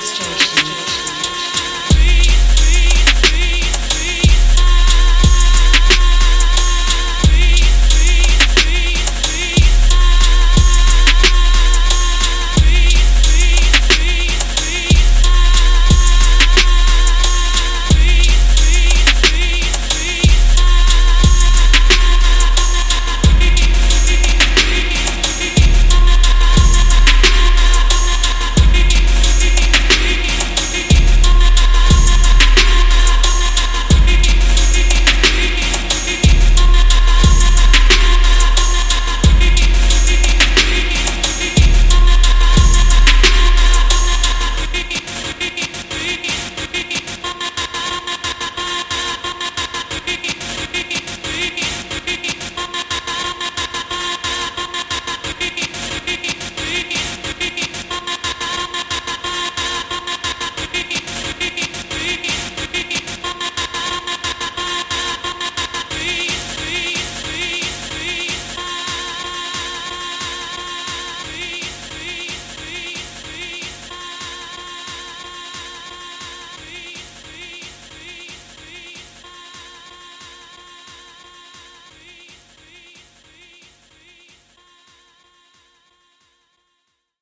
demonstration.